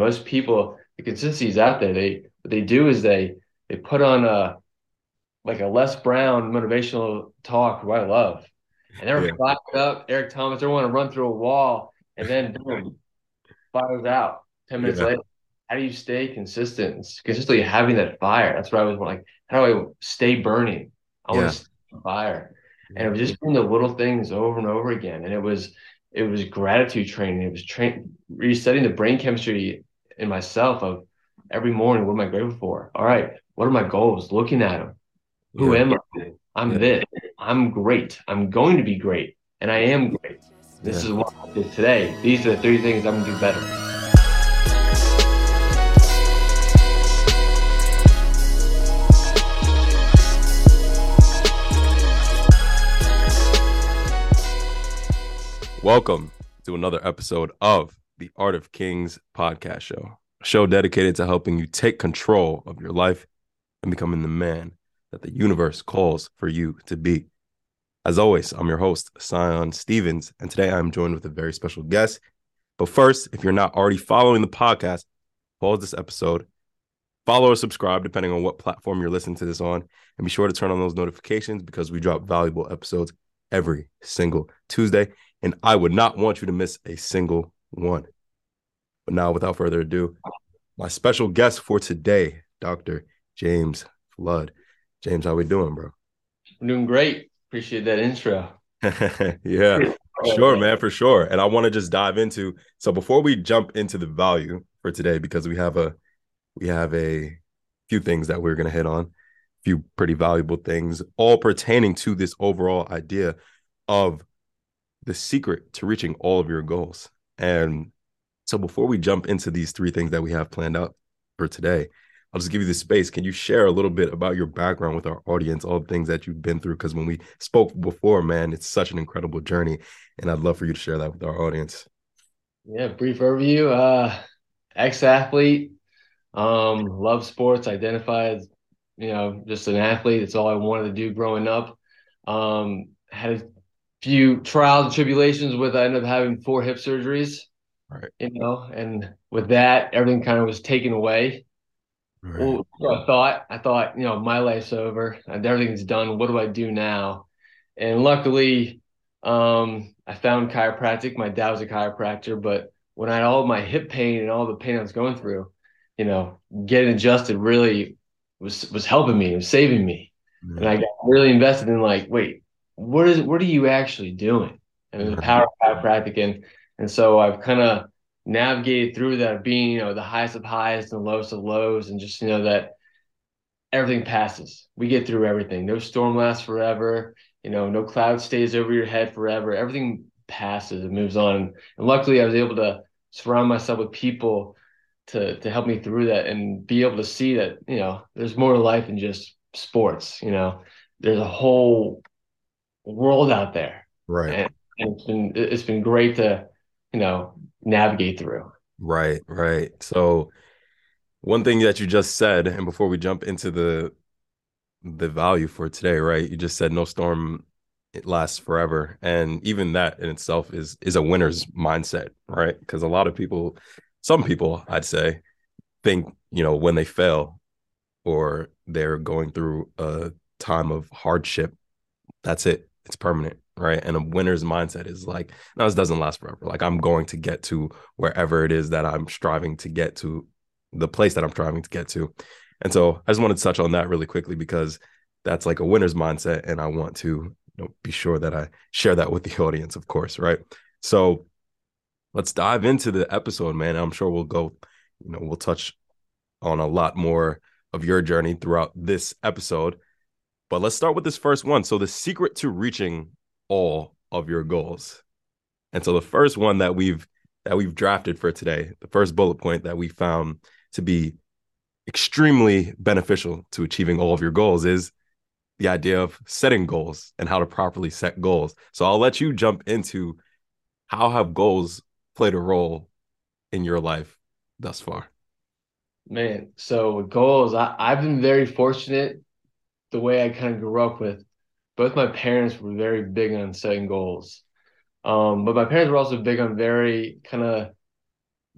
Most people, the consistency is out there. They what they do is they they put on a like a Les Brown motivational talk who I love. And they're yeah. fired up. Eric Thomas, they want to run through a wall and then boom, fires out 10 minutes yeah. later. How do you stay consistent? Consistently having that fire. That's what I was like. How do I stay burning? I yeah. want to fire. And it was just doing the little things over and over again. And it was it was gratitude training. It was train resetting the brain chemistry in myself of every morning, what am I grateful for? All right, what are my goals? Looking at them. Who yeah. am I? I'm yeah. this. I'm great. I'm going to be great. And I am great. This yeah. is what I did today. These are the three things I'm gonna do better. Welcome to another episode of the Art of Kings podcast show, a show dedicated to helping you take control of your life and becoming the man that the universe calls for you to be. As always, I'm your host, Tsion Stevens, and today I'm joined with a very special guest. But first, if you're not already following the podcast, pause this episode, follow or subscribe, depending on what platform you're listening to this on, and be sure to turn on those notifications because we drop valuable episodes every single Tuesday, and I would not want you to miss a single one. But now, without further ado, my special guest for today, Dr. James Flood. James, how we doing, bro? I'm doing great. Appreciate that intro. yeah, sure, man, for sure. And I want to just dive into so before we jump into the value for today, because we have a we have a few things that we're gonna hit on, a few pretty valuable things, all pertaining to this overall idea of the secret to reaching all of your goals. And so before we jump into these three things that we have planned out for today, I'll just give you the space. Can you share a little bit about your background with our audience, all the things that you've been through? Because when we spoke before, man, it's such an incredible journey. And I'd love for you to share that with our audience. Yeah, brief overview. Uh ex-athlete, um, love sports, identify as, you know, just an athlete. It's all I wanted to do growing up. Um, had few trials and tribulations with I ended up having four hip surgeries. Right. You know, and with that, everything kind of was taken away. Right. Well, I thought I thought you know my life's over everything's done. What do I do now? And luckily, um, I found chiropractic. My dad was a chiropractor, but when I had all my hip pain and all the pain I was going through, you know, getting adjusted really was was helping me, was saving me. Mm-hmm. And I got really invested in like, wait, what is what are you actually doing? And the power of chiropractic and and so I've kind of navigated through that being, you know, the highest of highs and the lowest of lows, and just you know that everything passes. We get through everything. No storm lasts forever. You know, no cloud stays over your head forever. Everything passes and moves on. And luckily, I was able to surround myself with people to to help me through that and be able to see that you know there's more to life than just sports. You know, there's a whole world out there. Right. And, and it's been it's been great to you know navigate through. Right, right. So one thing that you just said, and before we jump into the the value for today, right? You just said no storm it lasts forever. And even that in itself is is a winner's mindset, right? Because a lot of people, some people I'd say, think, you know, when they fail or they're going through a time of hardship, that's it. It's permanent right? And a winner's mindset is like, no, this doesn't last forever. Like I'm going to get to wherever it is that I'm striving to get to, the place that I'm striving to get to. And so I just wanted to touch on that really quickly because that's like a winner's mindset, and I want to you know, be sure that I share that with the audience, of course, right? So let's dive into the episode, man. I'm sure we'll go, you know, we'll touch on a lot more of your journey throughout this episode. But let's start with this first one. So, the secret to reaching all of your goals. And so the first one that we've that we've drafted for today, the first bullet point that we found to be extremely beneficial to achieving all of your goals is the idea of setting goals and how to properly set goals. So I'll let you jump into how have goals played a role in your life thus far? Man, so with goals, I, I've been very fortunate the way I kind of grew up with both my parents were very big on setting goals. Um, but my parents were also big on very kind of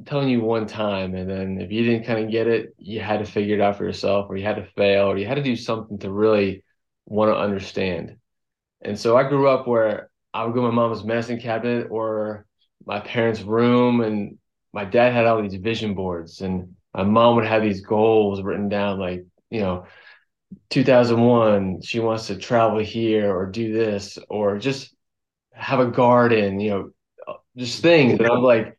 telling you one time, and then if you didn't kind of get it, you had to figure it out for yourself, or you had to fail, or you had to do something to really want to understand. And so I grew up where I would go to my mom's medicine cabinet or my parents' room, and my dad had all these vision boards, and my mom would have these goals written down, like you know, 2001, she wants to travel here or do this or just have a garden, you know, just things. And I'm like,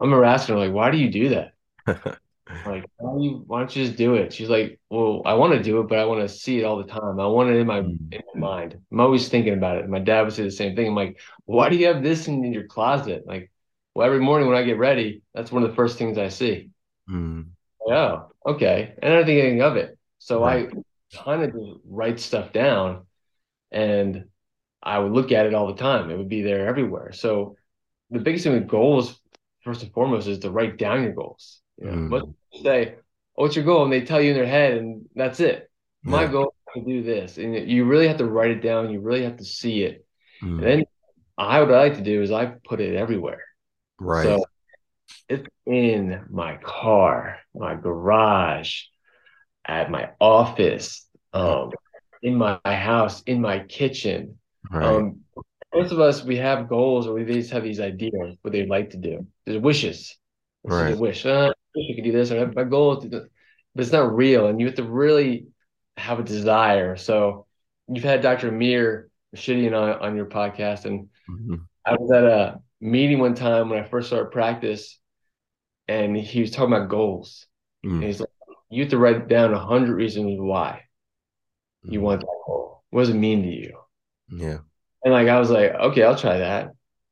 I'm asking her, like, why do you do that? like, why don't, you, why don't you just do it? She's like, well, I want to do it, but I want to see it all the time. I want it in my mm. in my mind. I'm always thinking about it. My dad would say the same thing. I'm like, why do you have this in, in your closet? Like, well, every morning when I get ready, that's one of the first things I see. Mm. Oh, okay. And I don't think anything of it. So right. I kind of write stuff down and I would look at it all the time. It would be there everywhere. So the biggest thing with goals, first and foremost, is to write down your goals. You know, mm. But say, oh, what's your goal? And they tell you in their head, and that's it. My goal is to do this. And you really have to write it down. You really have to see it. Mm. And then I what I like to do is I put it everywhere. Right. So it's in my car, my garage, at my office, um, in my house, in my kitchen. Right. Um, most of us, we have goals or we just have these ideas what they'd like to do. There's wishes. This right. a wish. Uh, I wish I could do this. Or my goal is but it's not real. And you have to really have a desire. So you've had Dr. Amir Shitty on, on your podcast. And mm-hmm. I was at a meeting one time when I first started practice and he was talking about goals. Mm. And he's like, you have to write down a hundred reasons why you mm-hmm. want that goal. What does it mean to you? Yeah. And like I was like, okay, I'll try that.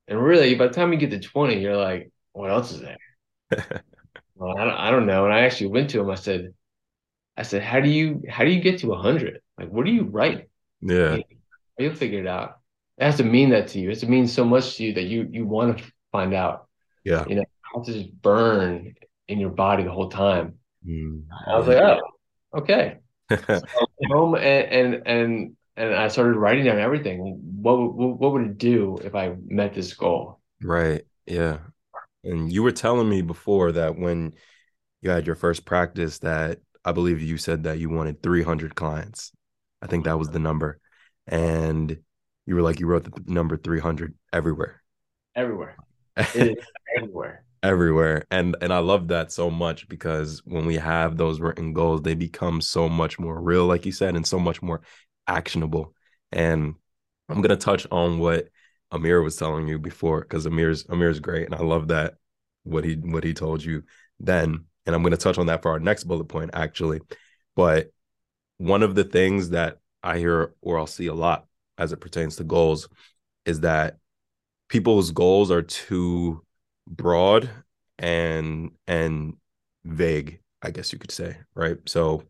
And really, by the time you get to 20, you're like, what else is there? well, I don't, I don't know. And I actually went to him. I said, I said, how do you how do you get to a hundred? Like, what do you write? Yeah. You'll figure it out. It has to mean that to you. It has to mean so much to you that you you want to find out. Yeah. You know, how to just burn in your body the whole time. Mm, I was like, oh, okay. so home and, and and and I started writing down everything. What, what what would it do if I met this goal? Right. Yeah. And you were telling me before that when you had your first practice, that I believe you said that you wanted 300 clients. I think that was the number, and you were like you wrote the number 300 everywhere. Everywhere. everywhere everywhere and and i love that so much because when we have those written goals they become so much more real like you said and so much more actionable and i'm going to touch on what amir was telling you before because amir's amir's great and i love that what he what he told you then and i'm going to touch on that for our next bullet point actually but one of the things that i hear or i'll see a lot as it pertains to goals is that people's goals are too broad and and vague, I guess you could say, right? So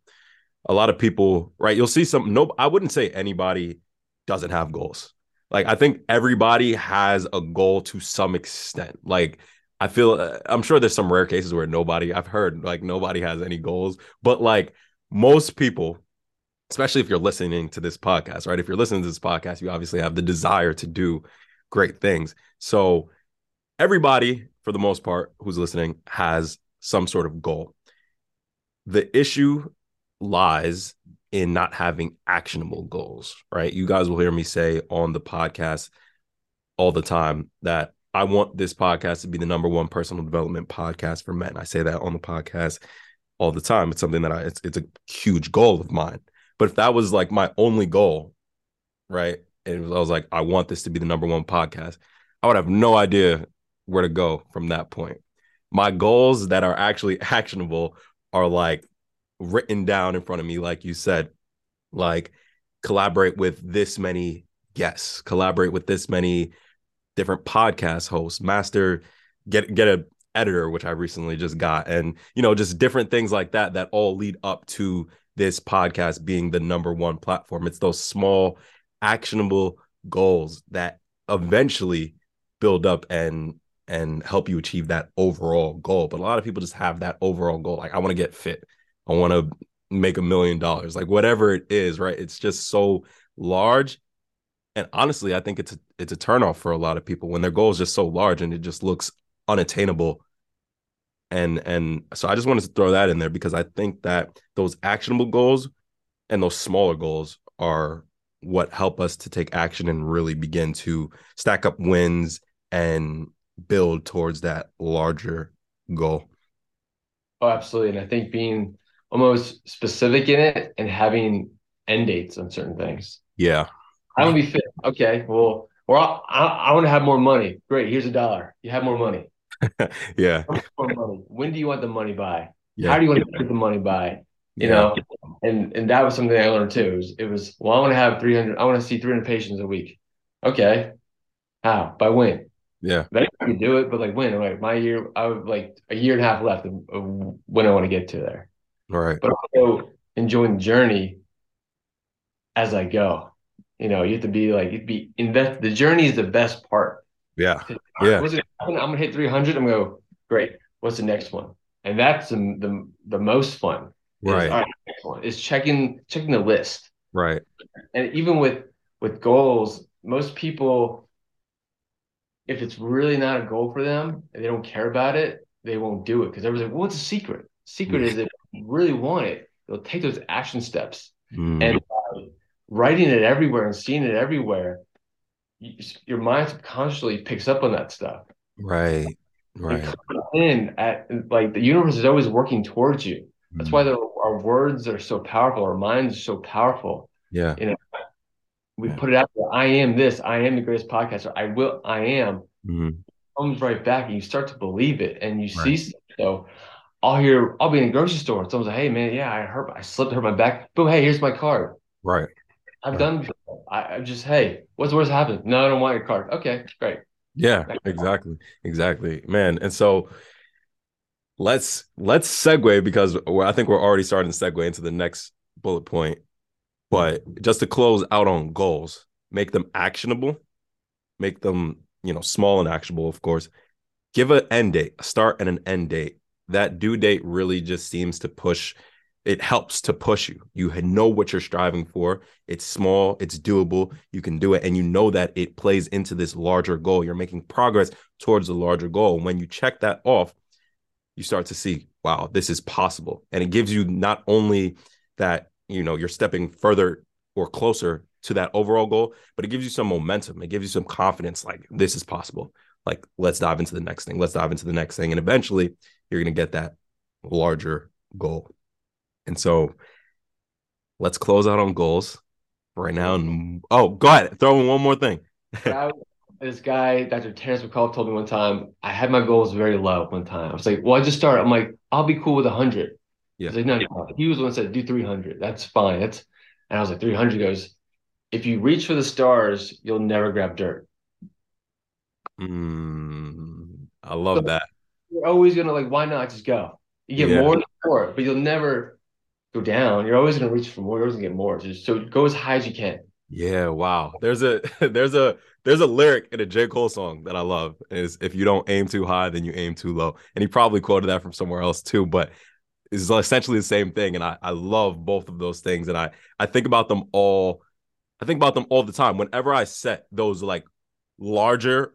a lot of people, right? You'll see some no I wouldn't say anybody doesn't have goals. Like I think everybody has a goal to some extent. Like I feel uh, I'm sure there's some rare cases where nobody I've heard like nobody has any goals, but like most people especially if you're listening to this podcast, right? If you're listening to this podcast, you obviously have the desire to do great things. So everybody, for the most part, who's listening has some sort of goal. The issue lies in not having actionable goals, right? You guys will hear me say on the podcast all the time that I want this podcast to be the number one personal development podcast for men. I say that on the podcast all the time. It's something that I it's it's a huge goal of mine. But if that was like my only goal, right? And I was like, I want this to be the number one podcast, I would have no idea where to go from that point. My goals that are actually actionable are like written down in front of me, like you said, like collaborate with this many guests, collaborate with this many different podcast hosts, master, get get a editor, which I recently just got, and you know, just different things like that that all lead up to this podcast being the number one platform. It's those small, actionable goals that eventually build up and and help you achieve that overall goal. But a lot of people just have that overall goal. Like, I want to get fit. I want to make a million dollars. Like whatever it is, right? It's just so large. And honestly, I think it's a it's a turnoff for a lot of people when their goal is just so large and it just looks unattainable And and so I just wanted to throw that in there because I think that those actionable goals and those smaller goals are what help us to take action and really begin to stack up wins and build towards that larger goal. Oh, absolutely. And I think being almost specific in it and having end dates on certain things. Yeah. I want to be fit. Okay. Well, or I, I, want to have more money. Great. Here's a dollar. You have more money. yeah. More money. When do you want the money by? Yeah. How do you want to get the money by? You yeah. know, and and that was something I learned too. It was, it was well, I want to have 300. I want to see 300 patients a week. Okay. How? By when? Yeah. I can do it, but like when? Like my year, I would like a year and a half left of, of when I want to get to there. Right. But also enjoying the journey as I go. You know, you have to be like, you be invest. The journey is the best part. Yeah. Yeah. It, I'm gonna hit 300. I'm gonna go great. What's the next one? And that's the the, the most fun. Right. Is, right. Next one is checking checking the list. Right. And even with with goals, most people, if it's really not a goal for them and they don't care about it, they won't do it because everyone's like, well, what's the secret? Secret is if you really want it, you'll take those action steps. Mm. And writing it everywhere and seeing it everywhere, you, your mind subconsciously picks up on that stuff. Right. Right. In at like the universe is always working towards you. That's why the, our words are so powerful. Our minds are so powerful. Yeah. You know, we yeah. put it out there. I am this. I am the greatest podcaster. I will. I am. Mm-hmm. Comes right back, and you start to believe it, and you right. see. So, I'll hear. I'll be in a grocery store, and someone's like, "Hey, man, yeah, I hurt. I slipped, hurt my back. But hey, here's my card. Right. I've right. done. I, I just, hey, what's worst happened? No, I don't want your card. Okay, great. Yeah, exactly, exactly, man. And so let's let's segue because I think we're already starting to segue into the next bullet point. But just to close out on goals, make them actionable, make them you know small and actionable, of course. Give an end date, a start and an end date. That due date really just seems to push it helps to push you. You know what you're striving for. It's small, it's doable, you can do it. And you know that it plays into this larger goal. You're making progress towards the larger goal. When you check that off, you start to see, wow, this is possible. And it gives you not only that, you know, you're stepping further or closer to that overall goal, but it gives you some momentum. It gives you some confidence like this is possible. Like, let's dive into the next thing. Let's dive into the next thing. And eventually you're going to get that larger goal. And so let's close out on goals right now. And oh, go ahead. Throw in one more thing. this guy, Dr. Terence McCullough, told me one time, I had my goals very low one time. I was like, well, I just started. I'm like, I'll be cool with 100. Yeah. Like, no, no, He was the one that said, do 300. That's fine. That's, and I was like, 300 goes, if you reach for the stars, you'll never grab dirt. Mm, I love so that. You're always going to like, why not just go? You get yeah. more and more, but you'll never go down. You're always going to reach for more. You're always going to get more. Just, so go as high as you can. Yeah, wow. There's a there's a there's a lyric in a J. Cole song that I love. Is if you don't aim too high, then you aim too low. And he probably quoted that from somewhere else too, but it's essentially the same thing. And I, I love both of those things. And I I think about them all, I think about them all the time. Whenever I set those like larger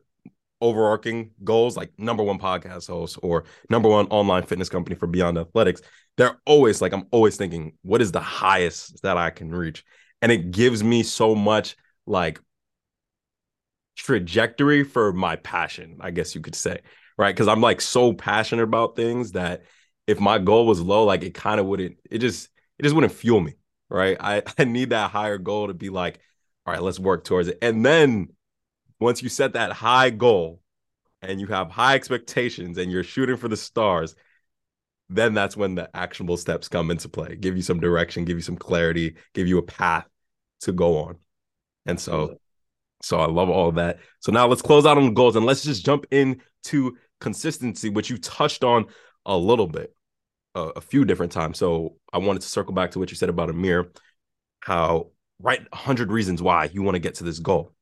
overarching goals, like number one podcast host or number one online fitness company for Beyond Athletics, they're always like, I'm always thinking, what is the highest that I can reach? And it gives me so much like trajectory for my passion, I guess you could say, right? Because I'm like so passionate about things that if my goal was low, like it kind of wouldn't, it just, it just wouldn't fuel me, right? I, I need that higher goal to be like, all right, let's work towards it. And then once you set that high goal and you have high expectations and you're shooting for the stars, then that's when the actionable steps come into play, give you some direction, give you some clarity, give you a path to go on. And so so I love all of that. So now let's close out on the goals and let's just jump into consistency, which you touched on a little bit, uh, a few different times. So I wanted to circle back to what you said about Amir, how write 100 reasons why you want to get to this goal.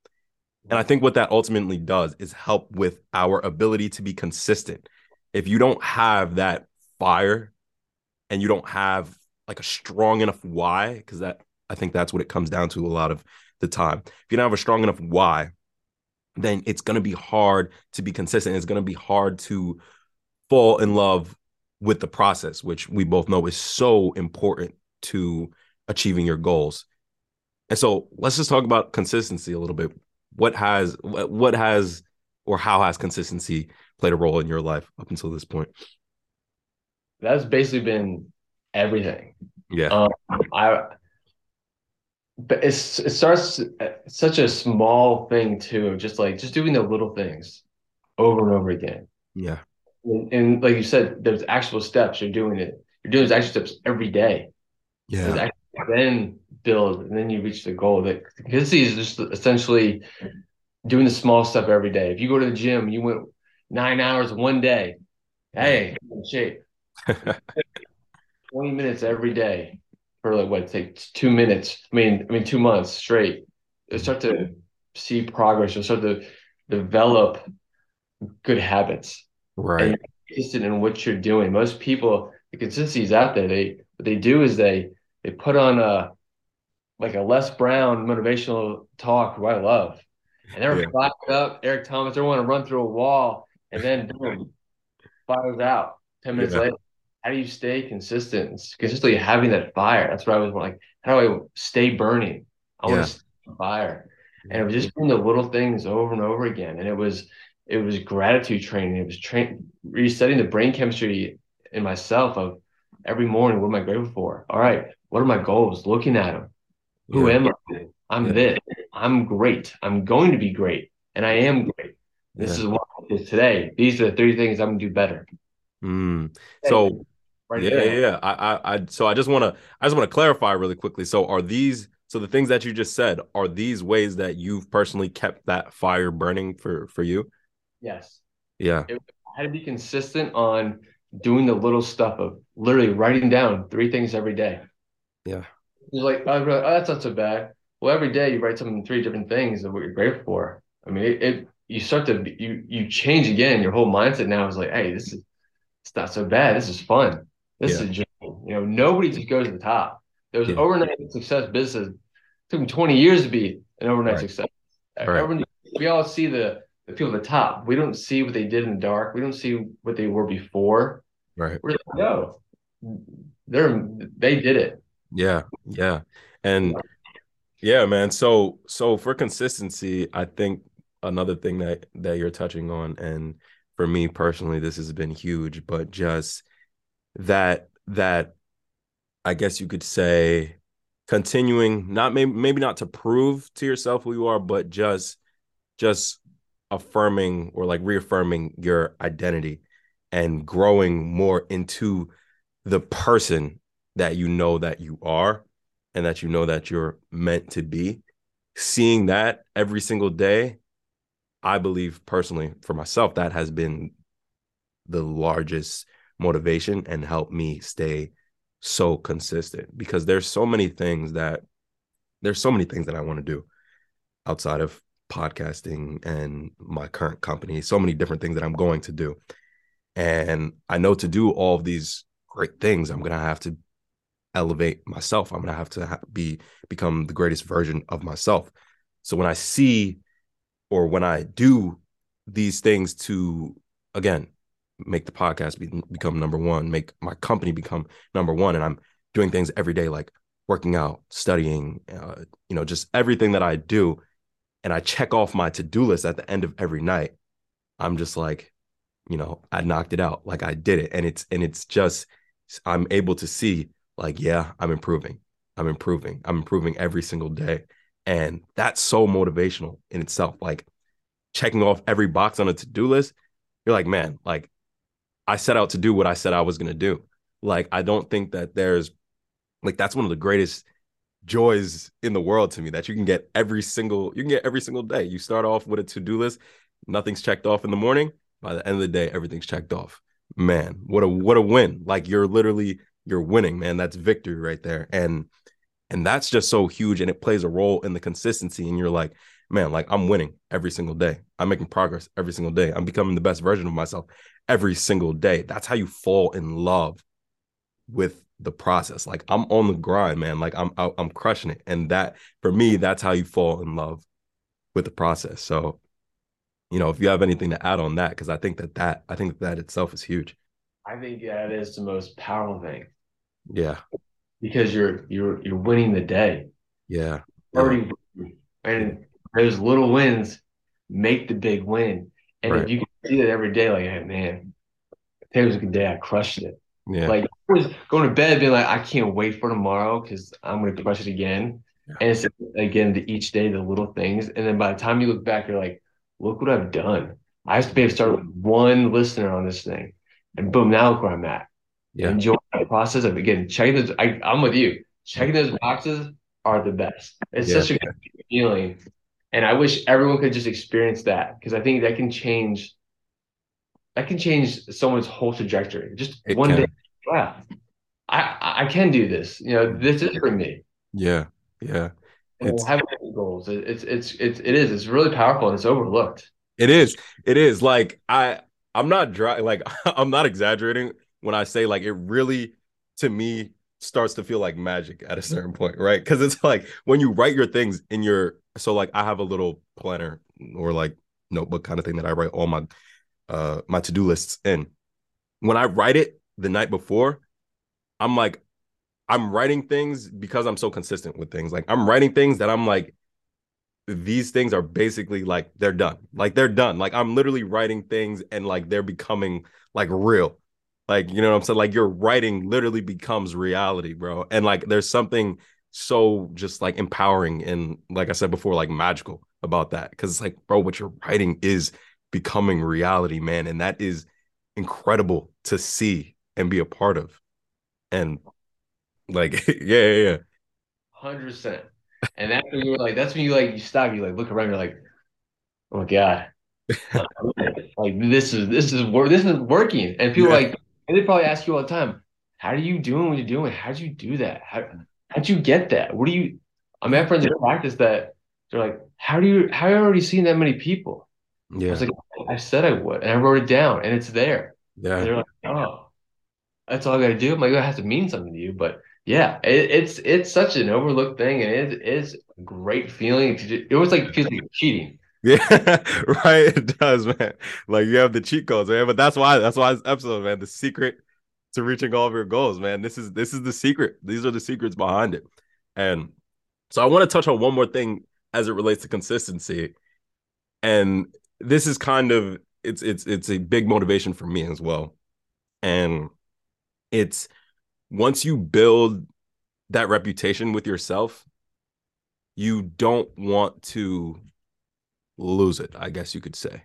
And I think what that ultimately does is help with our ability to be consistent. If you don't have that fire and you don't have like a strong enough why, because that I think that's what it comes down to a lot of the time. If you don't have a strong enough why, then it's going to be hard to be consistent. It's going to be hard to fall in love with the process, which we both know is so important to achieving your goals. And so let's just talk about consistency a little bit. What has what has or how has consistency played a role in your life up until this point? That's basically been everything. Yeah. Um, I but it's it starts such a small thing too, just like just doing the little things over and over again. Yeah. And, and like you said, there's actual steps. You're doing it. You're doing those actual steps every day. Yeah. Then build, and then you reach the goal. That consistency is just essentially doing the small stuff every day. If you go to the gym, you went nine hours one day. Hey, in shape. 20 minutes every day for like what it takes two minutes. I mean, I mean two months straight. You start to see progress. You'll start to develop good habits. Right. And consistent in what you're doing. Most people, the consistency is out there. They what they do is they they put on a like a Les Brown motivational talk, who I love, and they're yeah. fired up. Eric Thomas, they want to run through a wall, and then boom, fires out. Ten minutes yeah. later, how do you stay consistent? Consistently having that fire. That's what I was like. How do I stay burning? I yeah. want to stay fire, and it mm-hmm. was just doing the little things over and over again. And it was it was gratitude training. It was train resetting the brain chemistry in myself of every morning. What am I grateful for? All right, what are my goals? Looking at them. Who yeah. am I? I'm yeah. this. I'm great. I'm going to be great, and I am great. This yeah. is what is today. These are the three things I'm gonna do better. Mm. So right yeah, there. yeah. I, I, I, so I just want to, I just want to clarify really quickly. So are these, so the things that you just said, are these ways that you've personally kept that fire burning for for you? Yes. Yeah. It, I had to be consistent on doing the little stuff of literally writing down three things every day. Yeah. It's like, oh, oh, that's not so bad. Well, every day you write something, three different things of what you're grateful for. I mean, it, it you start to you you change again. Your whole mindset now is like, hey, this is it's not so bad. This is fun. This yeah. is just, you know, nobody just goes to the top. There's yeah. overnight success business. It took them 20 years to be an overnight right. success. Right. we all see the the people at the top. We don't see what they did in the dark. We don't see what they were before. Right. We're like, no, they're they did it. Yeah, yeah, and yeah, man. So so for consistency, I think another thing that that you're touching on, and for me personally, this has been huge. But just that that I guess you could say continuing not maybe maybe not to prove to yourself who you are, but just just affirming or like reaffirming your identity and growing more into the person that you know that you are and that you know that you're meant to be. Seeing that every single day i believe personally for myself that has been the largest motivation and helped me stay so consistent because there's so many things that there's so many things that I want to do outside of podcasting and my current company, so many different things that I'm going to do. And I know to do all of these great things, I'm going to have to elevate myself. I'm going to have to ha- be become the greatest version of myself. So when I see or when I do these things to again make the podcast be, become number one, make my company become number one and I'm doing things every day like working out, studying, uh, you know, just everything that I do and I check off my to-do list at the end of every night, I'm just like, you know, I knocked it out. Like I did it. And it's and it's just I'm able to see like, yeah, I'm improving. I'm improving. I'm improving every single day. And that's so motivational in itself. Like checking off every box on a to-do list, you're like, man, like I set out to do what I said I was going to do. Like I don't think that there's like that's one of the greatest joys in the world to me that you can get every single you can get every single day. You start off with a to-do list, nothing's checked off in the morning. By the end of the day, everything's checked off. Man, what a what a win. Like you're literally you're winning, man. That's victory right there. And and that's just so huge and it plays a role in the consistency and you're like, man, like I'm winning every single day. I'm making progress every single day. I'm becoming the best version of myself every single day. That's how you fall in love with the process. Like I'm on the grind, man. Like I'm I'm crushing it, and that for me, that's how you fall in love with the process. So, you know, if you have anything to add on that, because I think that that I think that, itself is huge. I think that is the most powerful thing. Yeah. Because you're you're you're winning the day. Yeah. Already and those little wins make the big win. And right. if you can see that every day, like, hey, man, today was a good day. I crushed it. Yeah. Like was going to bed being like, I can't wait for tomorrow because I'm gonna crush it again. Yeah. And it's again to each day the little things. And then by the time you look back, you're like, look what I've done. I used to be able to start with one listener on this thing. And boom, now look where I'm at. Yeah. Enjoy the process of again checking those. I, I'm with you. Checking those boxes are the best. It's yeah. such a good feeling. And I wish everyone could just experience that because I think that can change that can change someone's whole trajectory. Just it one can. day. Wow. I I can do this. You know, this is for me. Yeah. Yeah. We'll have goals. It's it's it's it is. It's really powerful and it's overlooked. It is. It is. Like I I'm not dry like I'm not exaggerating when I say like it really to me starts to feel like magic at a certain point, right? Because it's like when you write your things in your so like I have a little planner or like notebook kind of thing that I write all my uh my to-do lists in. When I write it the night before, I'm like I'm writing things because I'm so consistent with things. Like I'm writing things that I'm like these things are basically like they're done. Like they're done. Like I'm literally writing things and like they're becoming like real. Like, you know what I'm saying? Like your writing literally becomes reality, bro. And like there's something so just like empowering and like I said before, like magical about that. Cause it's like, bro, what you're writing is becoming reality, man. And that is incredible to see and be a part of. And like, yeah, yeah, yeah. Hundred percent. And that's when you were like, that's when you like you stop, you like look around, you're like, oh my god, like this is this is work this is working. And people yeah. like, and they probably ask you all the time, how are you doing what you're doing? How'd you do that? How how'd you get that? What do you? I mean, friends in practice that they're like, how do you? How have you already seen that many people? Yeah, I was like, I said I would, and I wrote it down, and it's there. Yeah, and they're like, oh, that's all I got to do. Like, it has to mean something to you, but yeah, it, it's it's such an overlooked thing, and it is a great feeling. To, it was like feels like cheating. Yeah, right. It does, man. Like you have the cheat codes, man. But that's why that's why this episode, man. The secret to reaching all of your goals, man. This is this is the secret. These are the secrets behind it. And so I want to touch on one more thing as it relates to consistency. And this is kind of it's it's it's a big motivation for me as well. And it's once you build that reputation with yourself, you don't want to lose it, I guess you could say.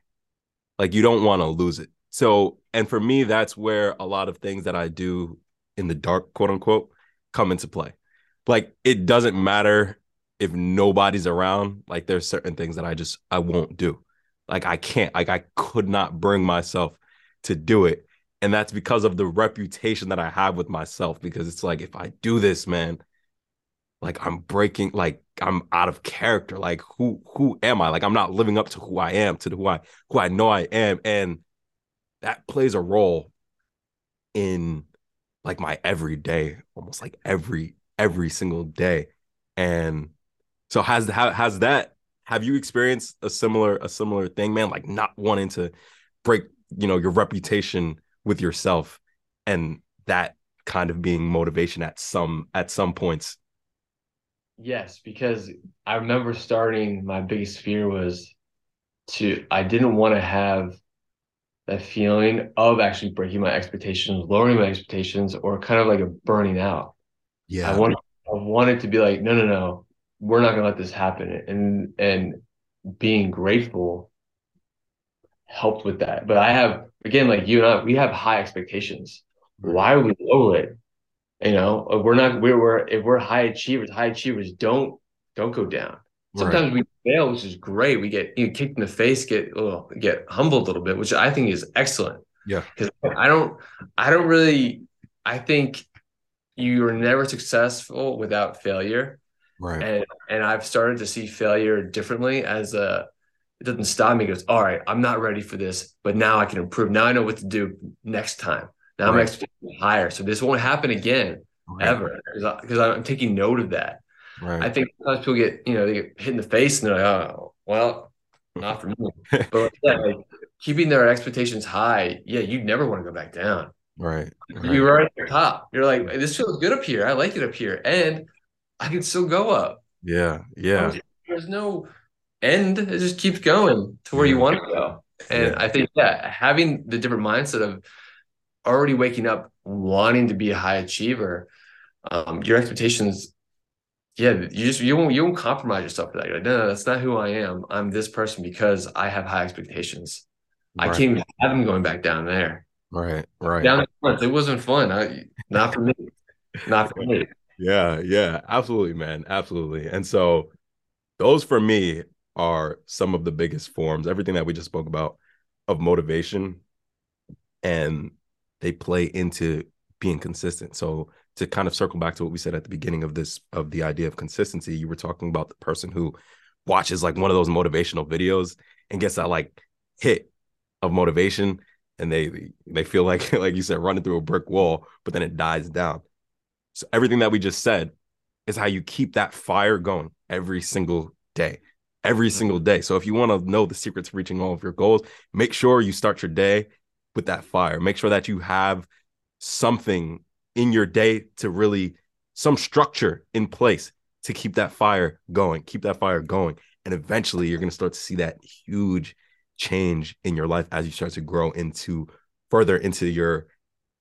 Like you don't want to lose it. So, and for me, that's where a lot of things that I do in the dark, quote unquote, come into play. Like it doesn't matter if nobody's around, like there's certain things that I just I won't do. Like I can't, like I could not bring myself to do it and that's because of the reputation that I have with myself. Because it's like if I do this, man, like I'm breaking, like I'm out of character. Like who who am I? Like I'm not living up to who I am, to who I who I know I am, and that plays a role in like my everyday, almost like every every single day. And so has has that have you experienced a similar a similar thing, man? Like not wanting to break, you know, your reputation with yourself and that kind of being motivation at some at some points? Yes because i remember starting my biggest fear was to i didn't want to have that feeling of actually breaking my expectations lowering my expectations or kind of like a burning out. Yeah. i wanted i wanted to be like no no no we're not going to let this happen. And and being grateful helped with that. But i have again, like you and I, we have high expectations. Why would we lower it? You know, uh, we're not we're, we're if we're high achievers, high achievers don't don't go down. Sometimes right. we fail, which is great. We get you know, kicked in the face, get little, get humbled a little bit, which I think is excellent. Yeah, because I don't, I don't really, I think you're never successful without failure. Right. And and I've started to see failure differently as a it doesn't stop me. It goes, all right, I'm not ready for this, but now I can improve. Now I know what to do next time. Now right. I'm expecting higher. So this won't happen again right. ever because I'm taking note of that. Right. I think sometimes people get, you know, they get hit in the face and they're like, oh, well, not for me. but yeah, like keeping their expectations high, yeah, you never want to go back down. Right. right. You were at the top. You're like, this feels good up here. I like it up here. And I can still go up. Yeah. Yeah. There's no end. It just keeps going to where you want to go. And yeah. I think, yeah, having the different mindset of already waking up wanting to be a high achiever, um, your expectations, yeah, you just you won't you won't compromise yourself for that. You're like, no, no, that's not who I am. I'm this person because I have high expectations. Right. I can't even have them going back down there. Right, right. Down it wasn't fun. I, not for me. not for me. Yeah, yeah, absolutely, man, absolutely. And so, those for me are some of the biggest forms. Everything that we just spoke about of motivation, and they play into being consistent. So to kind of circle back to what we said at the beginning of this of the idea of consistency, you were talking about the person who watches like one of those motivational videos and gets that like hit of motivation and they they feel like like you said running through a brick wall but then it dies down so everything that we just said is how you keep that fire going every single day every mm-hmm. single day so if you want to know the secrets to reaching all of your goals make sure you start your day with that fire. Make sure that you have something in your day to really some structure in place to keep that fire going, keep that fire going. And eventually you're going to start to see that huge change in your life as you start to grow into further into your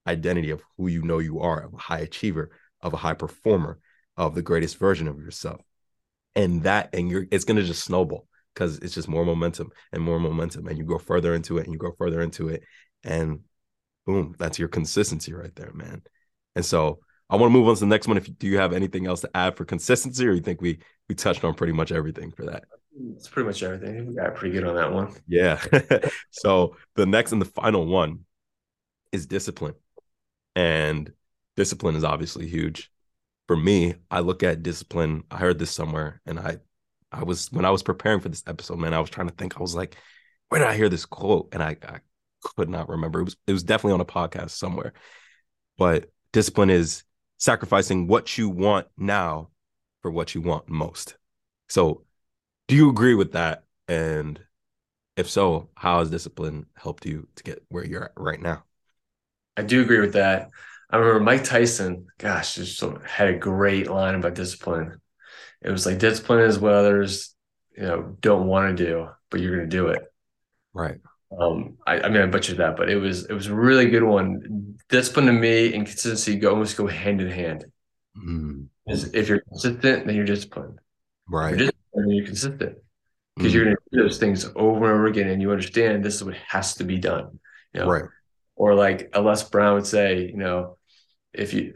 identity of who you know you are, of a high achiever, of a high performer, of the greatest version of yourself. And that, and you're, it's going to just snowball because it's just more momentum and more momentum. And you go further into it and you go further into it and boom, that's your consistency right there, man. And so I want to move on to the next one. If you, do you have anything else to add for consistency, or you think we we touched on pretty much everything for that? It's pretty much everything. We got pretty good on that one. Yeah. so the next and the final one is discipline, and discipline is obviously huge. For me, I look at discipline. I heard this somewhere, and I, I was when I was preparing for this episode, man, I was trying to think. I was like, where did I hear this quote? And I, I could not remember. It was it was definitely on a podcast somewhere. But discipline is sacrificing what you want now for what you want most. So, do you agree with that? And if so, how has discipline helped you to get where you're at right now? I do agree with that. I remember Mike Tyson, gosh, just had a great line about discipline. It was like discipline is what others, you know, don't want to do, but you're going to do it. Right. Um, I, I, mean, I butchered that, but it was it was a really good one. Discipline to me and consistency go almost go hand in hand. Mm. If you're consistent, then you're disciplined. Right. If you're disciplined, you're consistent because mm. you're going to do those things over and over again, and you understand this is what has to be done. You know? Right. Or like Les Brown would say, you know, if you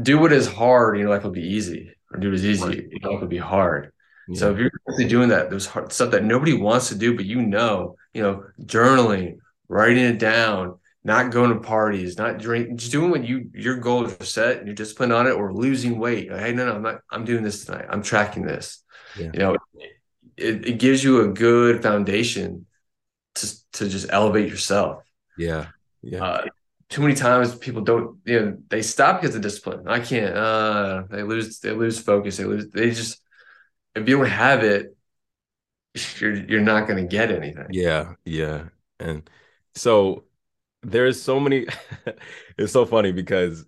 do what is hard, your life will be easy, or do what is easy, right. your life will be hard. Yeah. So if you're actually doing that, those hard stuff that nobody wants to do, but you know, you know, journaling, writing it down, not going to parties, not drinking, just doing what you your goals are set and you're disciplined on it, or losing weight. Hey, no, no, I'm not. I'm doing this tonight. I'm tracking this. Yeah. You know, it, it gives you a good foundation to to just elevate yourself. Yeah, yeah. Uh, too many times people don't you know they stop because of discipline. I can't. Uh, they lose they lose focus. They lose. They just if you don't have it, you're you're not going to get anything. Yeah, yeah, and so there's so many. it's so funny because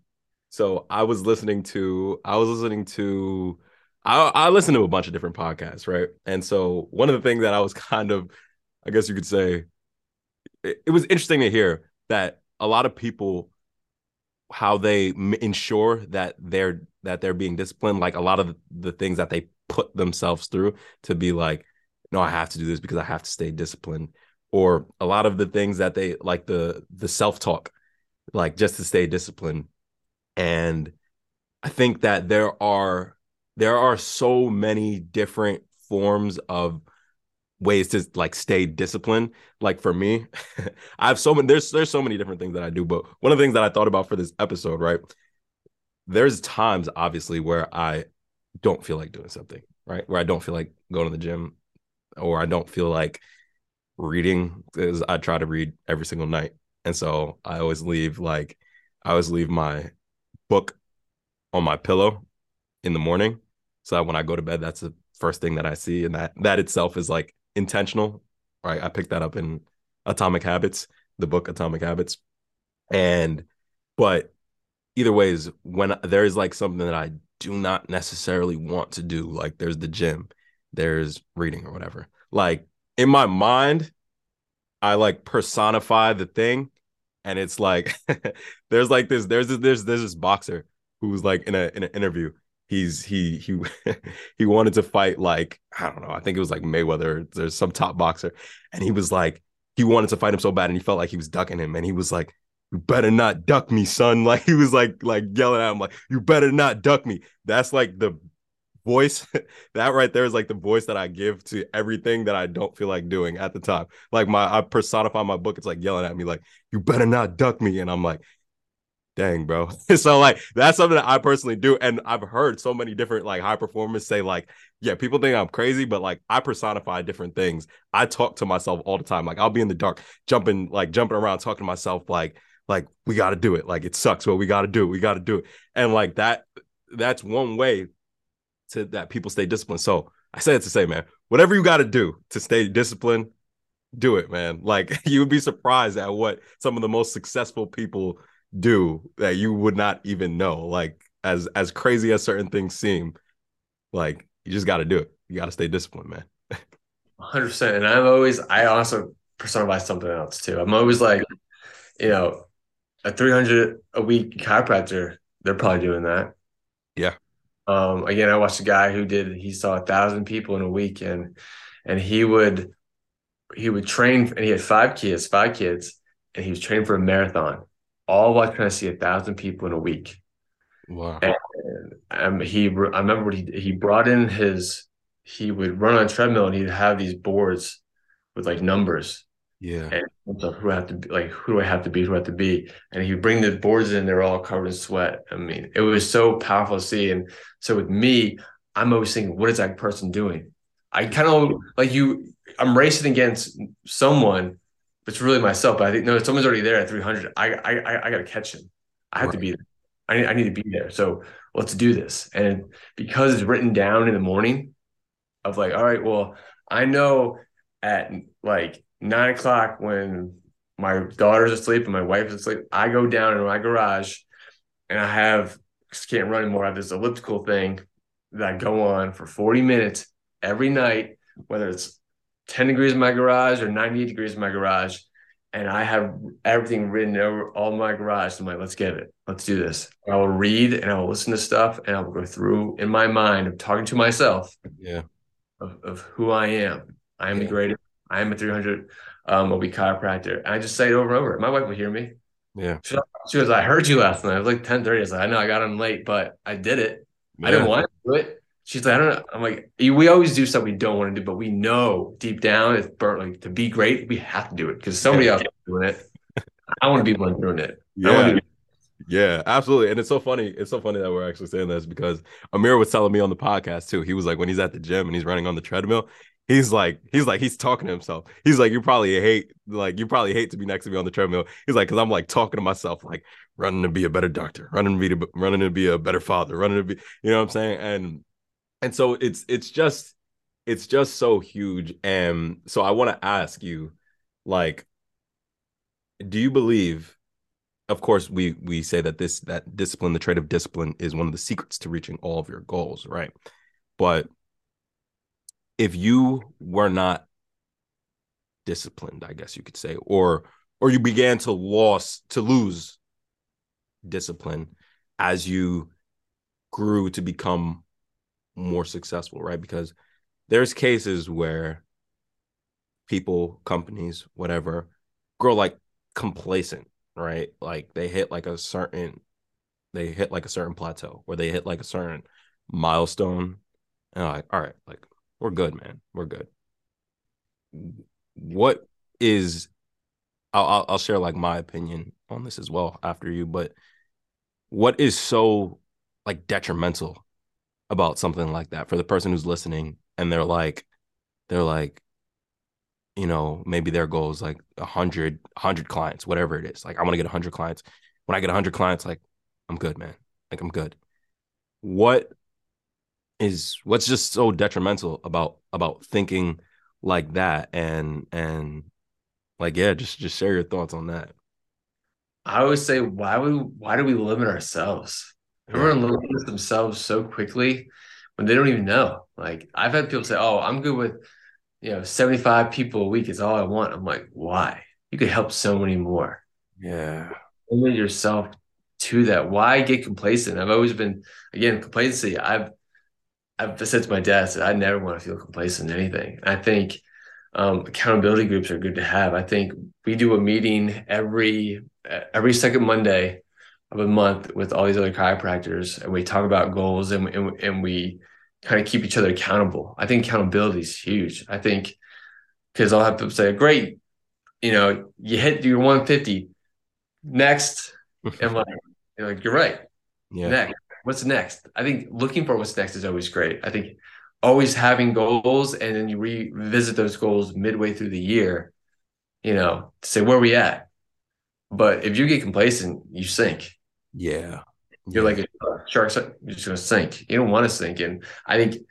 so I was listening to I was listening to I I listened to a bunch of different podcasts, right? And so one of the things that I was kind of, I guess you could say, it, it was interesting to hear that a lot of people how they ensure that they're that they're being disciplined like a lot of the things that they put themselves through to be like, no, I have to do this because I have to stay disciplined. Or a lot of the things that they like the the self-talk, like just to stay disciplined. And I think that there are there are so many different forms of ways to like stay disciplined. Like for me, I have so many there's there's so many different things that I do, but one of the things that I thought about for this episode, right? There's times obviously where I don't feel like doing something, right? Where I don't feel like going to the gym or I don't feel like reading because I try to read every single night. And so I always leave like I always leave my book on my pillow in the morning. So that when I go to bed, that's the first thing that I see. And that that itself is like intentional. Right. I picked that up in Atomic Habits, the book Atomic Habits. And but either ways, when there's like something that I do not necessarily want to do, like there's the gym, there's reading or whatever. Like in my mind, I like personify the thing, and it's like there's like this, there's this, there's there's this boxer who's like in a in an interview. He's he he he wanted to fight like I don't know. I think it was like Mayweather. There's some top boxer, and he was like he wanted to fight him so bad, and he felt like he was ducking him, and he was like, "You better not duck me, son!" Like he was like like yelling at him, like, "You better not duck me." That's like the voice that right there is like the voice that I give to everything that I don't feel like doing at the time. Like my I personify my book. It's like yelling at me, like, you better not duck me. And I'm like, dang, bro. so like that's something that I personally do. And I've heard so many different like high performers say, like, yeah, people think I'm crazy, but like I personify different things. I talk to myself all the time. Like I'll be in the dark, jumping, like jumping around, talking to myself, like, like we got to do it. Like it sucks, but we got to do it. We got to do it. And like that, that's one way to that people stay disciplined. So I say it to say, man, whatever you got to do to stay disciplined, do it, man. Like you would be surprised at what some of the most successful people do that you would not even know. Like as as crazy as certain things seem, like you just got to do it. You got to stay disciplined, man. Hundred percent. And I'm always I also personify something else too. I'm always like, you know, a 300 a week chiropractor. They're probably doing that. Yeah. Um, again, I watched a guy who did he saw a thousand people in a week, and and he would he would train, and he had five kids, five kids, and he was training for a marathon, all while trying to see a thousand people in a week. Wow. And um, he, I remember he he brought in his, he would run on a treadmill, and he'd have these boards with like numbers, yeah. And so who I have to be like, who do I have to be? Who I have to be? And he would bring the boards in, they're all covered in sweat. I mean, it was so powerful to see. And so with me, I'm always thinking, what is that person doing? I kind of like you, I'm racing against someone, it's really myself. But I think no, someone's already there at 300. I I I got to catch him. I have right. to be there. I need, I need to be there. So let's do this. And because it's written down in the morning, of like, all right, well, I know at like nine o'clock when my daughter's asleep and my wife's asleep, I go down in my garage and I have can't run anymore. I have this elliptical thing that I go on for 40 minutes every night, whether it's 10 degrees in my garage or 98 degrees in my garage. And I have everything written over all my garage. I'm like, let's get it. Let's do this. I will read and I will listen to stuff and I will go through in my mind of talking to myself. Yeah. Of, of who I am. I am yeah. the greatest I am a 300 um, OB chiropractor. And I just say it over and over. My wife will hear me. Yeah. She, she was, I heard you last night. It was like 10 30. I was like, I know I got on late, but I did it. Yeah. I didn't want to do it. She's like, I don't know. I'm like, we always do stuff we don't want to do, but we know deep down it's burnt like to be great, we have to do it because somebody else is doing it. I want to be one doing it. Yeah. Yeah, absolutely. And it's so funny. It's so funny that we're actually saying this because Amir was telling me on the podcast too. He was like, when he's at the gym and he's running on the treadmill, he's like he's like he's talking to himself he's like you probably hate like you probably hate to be next to me on the treadmill he's like because i'm like talking to myself like running to be a better doctor running to be running to be a better father running to be you know what i'm saying and and so it's it's just it's just so huge. And so i want to ask you like do you believe of course we we say that this that discipline the trait of discipline is one of the secrets to reaching all of your goals right? But if you were not disciplined, I guess you could say, or or you began to lose to lose discipline as you grew to become more successful, right? Because there's cases where people, companies, whatever, grow like complacent, right? Like they hit like a certain they hit like a certain plateau where they hit like a certain milestone and like, all right, like we're good, man. We're good. What is I'll I'll share like my opinion on this as well after you, but what is so like detrimental about something like that for the person who's listening and they're like they're like you know maybe their goal is like 100 100 clients whatever it is. Like i want to get 100 clients. When i get 100 clients like i'm good man. Like i'm good. What is what's just so detrimental about about thinking like that? And and like yeah just just share your thoughts on that. I always say, why we why do we limit ourselves? Everyone yeah. limits themselves so quickly when they don't even know. Like I've had people say, "Oh, I'm good with you know 75 people a week is all I want." I'm like, why? You could help so many more. Yeah, limit yourself to that. Why get complacent? I've always been again complacency. I've I've said to my dad, I said I never want to feel complacent in anything. I think um, accountability groups are good to have. I think we do a meeting every every second Monday of a month with all these other chiropractors, and we talk about goals and and, and we kind of keep each other accountable. I think accountability is huge. I think because I'll have to say, great, you know, you hit your 150. Next, and like, you're like, you're right. Yeah. Next, what's next? I think looking for what's next is always great. I think always having goals and then you revisit those goals midway through the year, you know, to say where we at. But if you get complacent, you sink. Yeah. You're like a shark, you're just gonna sink. You don't want to sink. And I think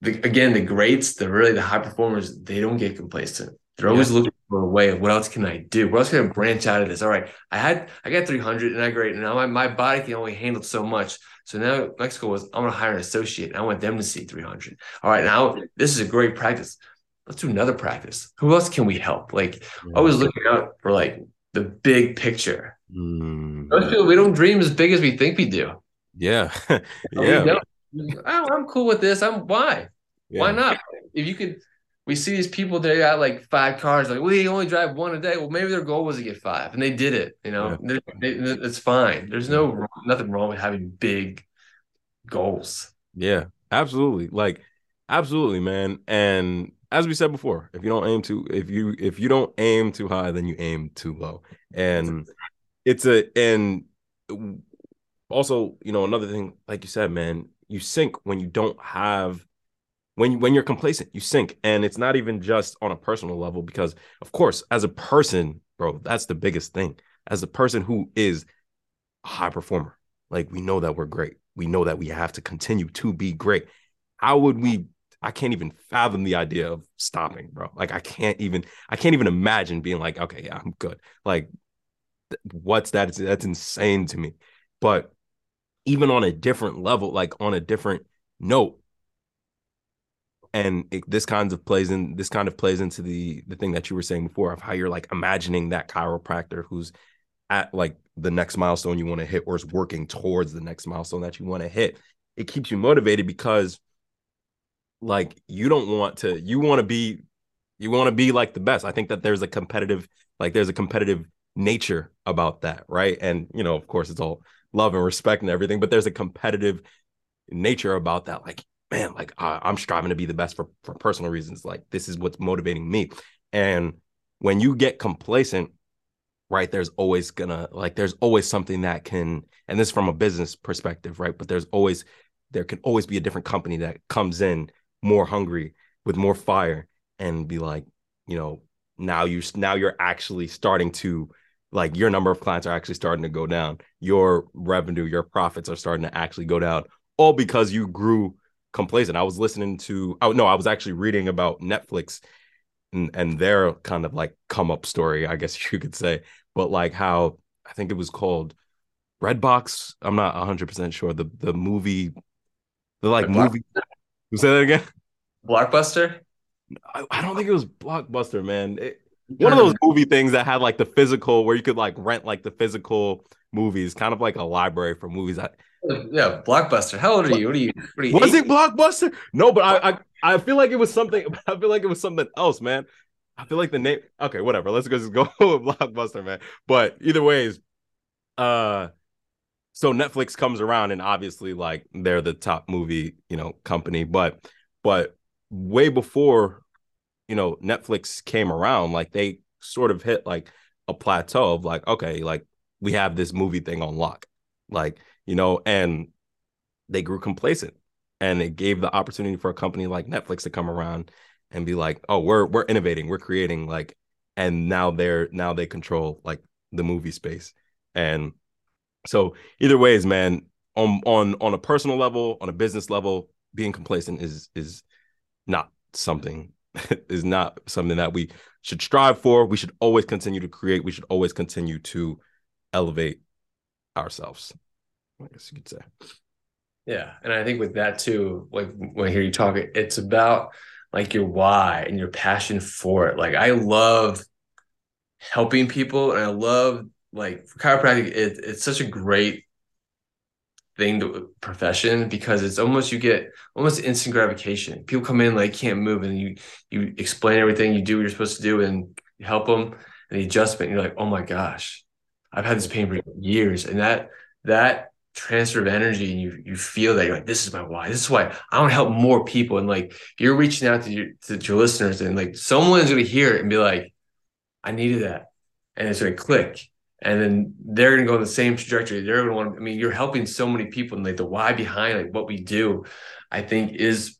the, again, the greats, the really the high performers, they don't get complacent. They're always yeah. looking for a way of what else can I do? What else can I branch out of this? All right, I had I got 300 and I great. And now my, my body can only handle so much. So now next goal was I'm gonna hire an associate. and I want them to see 300. All right, now this is a great practice. Let's do another practice. Who else can we help? Like yeah. always looking out for like the big picture. Mm. Most people we don't dream as big as we think we do. Yeah, yeah. Oh, I'm cool with this. I'm why? Yeah. Why not? If you could we see these people they got like five cars like we only drive one a day well maybe their goal was to get five and they did it you know yeah. they, it's fine there's no nothing wrong with having big goals yeah absolutely like absolutely man and as we said before if you don't aim too if you if you don't aim too high then you aim too low and it's a and also you know another thing like you said man you sink when you don't have when when you're complacent, you sink. And it's not even just on a personal level, because of course, as a person, bro, that's the biggest thing. As a person who is a high performer, like we know that we're great. We know that we have to continue to be great. How would we? I can't even fathom the idea of stopping, bro. Like I can't even, I can't even imagine being like, okay, yeah, I'm good. Like, what's that? That's insane to me. But even on a different level, like on a different note, and it, this kinds of plays in this kind of plays into the the thing that you were saying before of how you're like imagining that chiropractor who's at like the next milestone you want to hit or is working towards the next milestone that you want to hit it keeps you motivated because like you don't want to you want to be you want to be like the best i think that there's a competitive like there's a competitive nature about that right and you know of course it's all love and respect and everything but there's a competitive nature about that like man, like I, I'm striving to be the best for for personal reasons. Like this is what's motivating me. And when you get complacent, right, there's always gonna like there's always something that can, and this from a business perspective, right? But there's always there can always be a different company that comes in more hungry with more fire and be like, you know, now you now you're actually starting to like your number of clients are actually starting to go down. Your revenue, your profits are starting to actually go down, all because you grew complacent. I was listening to oh no, I was actually reading about Netflix and, and their kind of like come up story, I guess you could say. But like how I think it was called Redbox. I'm not 100 percent sure. The the movie, the like movie. You say that again? Blockbuster. I, I don't think it was Blockbuster, man. It, one of those movie things that had like the physical, where you could like rent like the physical movies, kind of like a library for movies. that. Yeah, Blockbuster. How old are you? What are you? What are you was eight? it Blockbuster? No, but I, I I feel like it was something. I feel like it was something else, man. I feel like the name. Okay, whatever. Let's just go with Blockbuster, man. But either ways, uh, so Netflix comes around, and obviously, like they're the top movie, you know, company. But but way before, you know, Netflix came around, like they sort of hit like a plateau of like, okay, like we have this movie thing on lock, like you know, and they grew complacent and it gave the opportunity for a company like Netflix to come around and be like, oh, we're we're innovating, we're creating like, and now they're now they control like the movie space. And so either ways, man, on on on a personal level, on a business level, being complacent is is not something is not something that we should strive for. We should always continue to create. We should always continue to elevate ourselves. I guess you could say. Yeah, and I think with that too, like when I hear you talk, it's about like your why and your passion for it. Like I love helping people, and I love like chiropractic. It, it's such a great thing the profession because it's almost you get almost instant gratification. People come in like can't move, and you you explain everything, you do what you're supposed to do, and help them. And the adjustment, you're like, oh my gosh, I've had this pain for years, and that that transfer of energy and you you feel that you're like this is my why this is why i want to help more people and like you're reaching out to your to your listeners and like someone's to hear it and be like i needed that and it's to click and then they're going to go in the same trajectory they're going to want i mean you're helping so many people and like the why behind like what we do i think is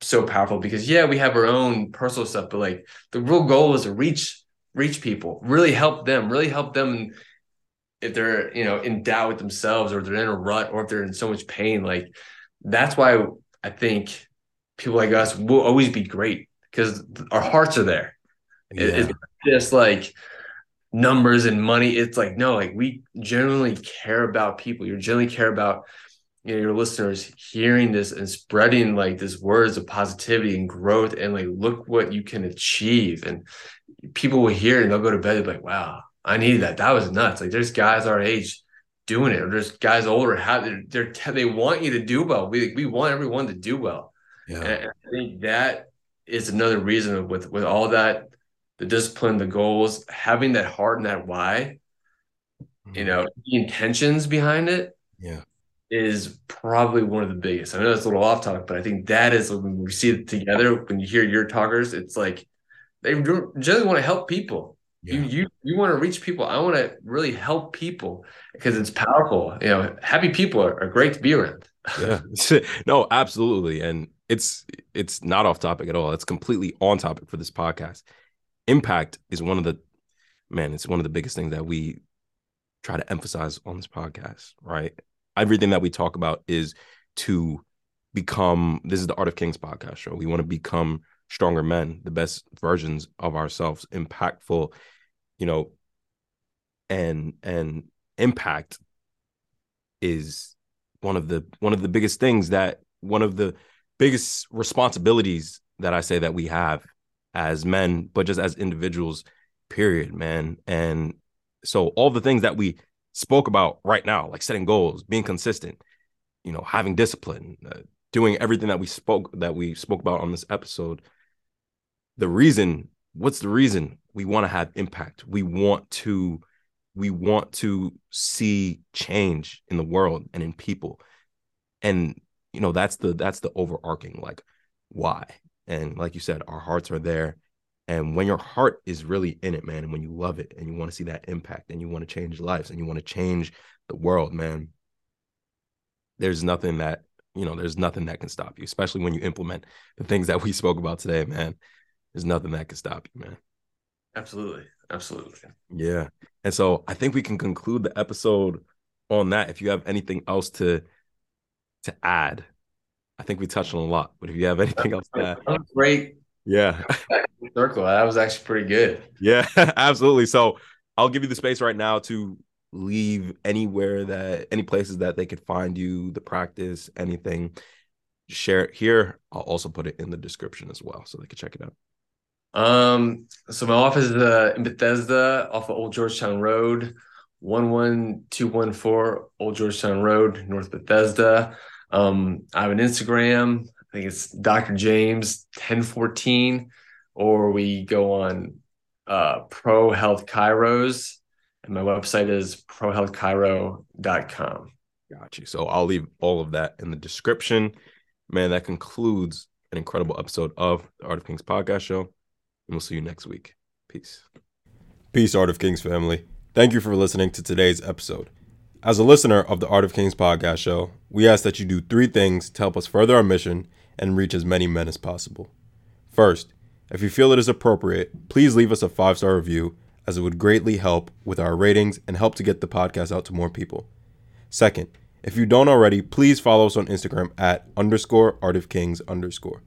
so powerful because yeah we have our own personal stuff but like the real goal is to reach reach people really help them really help them if they're you know in doubt with themselves or they're in a rut or if they're in so much pain like that's why i think people like us will always be great because our hearts are there yeah. it's just like numbers and money it's like no like we genuinely care about people you generally care about you know your listeners hearing this and spreading like this words of positivity and growth and like look what you can achieve and people will hear and they'll go to bed like wow I need that. That was nuts. Like there's guys our age doing it, or there's guys older have they're, they're they want you to do well. We we want everyone to do well. Yeah. And I think that is another reason with with all that, the discipline, the goals, having that heart and that why, mm-hmm. you know, the intentions behind it. Yeah. Is probably one of the biggest. I know that's a little off topic, but I think that is when we see it together. When you hear your talkers, it's like they generally want to help people yeah. You you you want to reach people. I want to really help people because it's powerful. You know, happy people are, are great to be around. yeah. no, absolutely. And it's it's not off topic at all. It's completely on topic for this podcast. Impact is one of the man, it's one of the biggest things that we try to emphasize on this podcast, right? Everything that we talk about is to become this is the Art of Kings podcast show. We want to become stronger men, the best versions of ourselves, impactful you know, and and impact is one of the one of the biggest things that one of the biggest responsibilities that I say that we have as men, but just as individuals, period, man. And so all the things that we spoke about right now, like setting goals, being consistent, you know, having discipline, uh, doing everything that we spoke that we spoke about on this episode. The reason, what's the reason? we want to have impact we want to we want to see change in the world and in people and you know that's the that's the overarching like why and like you said our hearts are there and when your heart is really in it man and when you love it and you want to see that impact and you want to change lives and you want to change the world man there's nothing that you know there's nothing that can stop you especially when you implement the things that we spoke about today man there's nothing that can stop you man Absolutely. Absolutely. Yeah. And so I think we can conclude the episode on that. If you have anything else to to add, I think we touched on a lot. But if you have anything else to add, great. Yeah. Circle. That was actually pretty good. Yeah, absolutely. So I'll give you the space right now to leave anywhere that any places that they could find you, the practice, anything. Share it here. I'll also put it in the description as well so they can check it out. Um, so my office is uh, in Bethesda off of Old Georgetown Road, 11214 Old Georgetown Road, North Bethesda. Um, I have an Instagram. I think it's Dr. James 1014, or we go on uh, Pro Health Chiros, and my website is prohealthchiro.com. Got you. So I'll leave all of that in the description. Man, that concludes an incredible episode of the Art of Kings podcast show and we'll see you next week. Peace. Peace, Art of Kings family. Thank you for listening to today's episode. As a listener of the Art of Kings podcast show, we ask that you do three things to help us further our mission and reach as many men as possible. First, if you feel it is appropriate, please leave us a five star review, as it would greatly help with our ratings and help to get the podcast out to more people. Second, if you don't already, please follow us on Instagram at underscore Art of Kings underscore.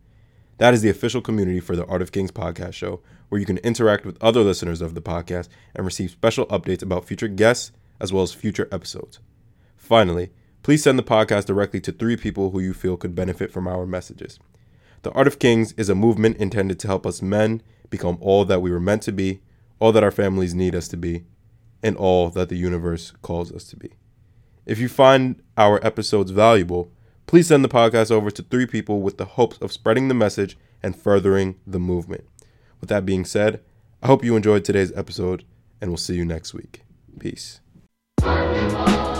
That is the official community for the Art of Kings podcast show, where you can interact with other listeners of the podcast and receive special updates about future guests, as well as future episodes. Finally, please send the podcast directly to three people who you feel could benefit from our messages. The Art of Kings is a movement intended to help us men become all that we were meant to be, all that our families need us to be, and all that the universe calls us to be. If you find our episodes valuable, please send the podcast over to three people with the hopes of spreading the message and furthering the movement. With that being said, I hope you enjoyed today's episode, and we'll see you next week. Peace firm wall.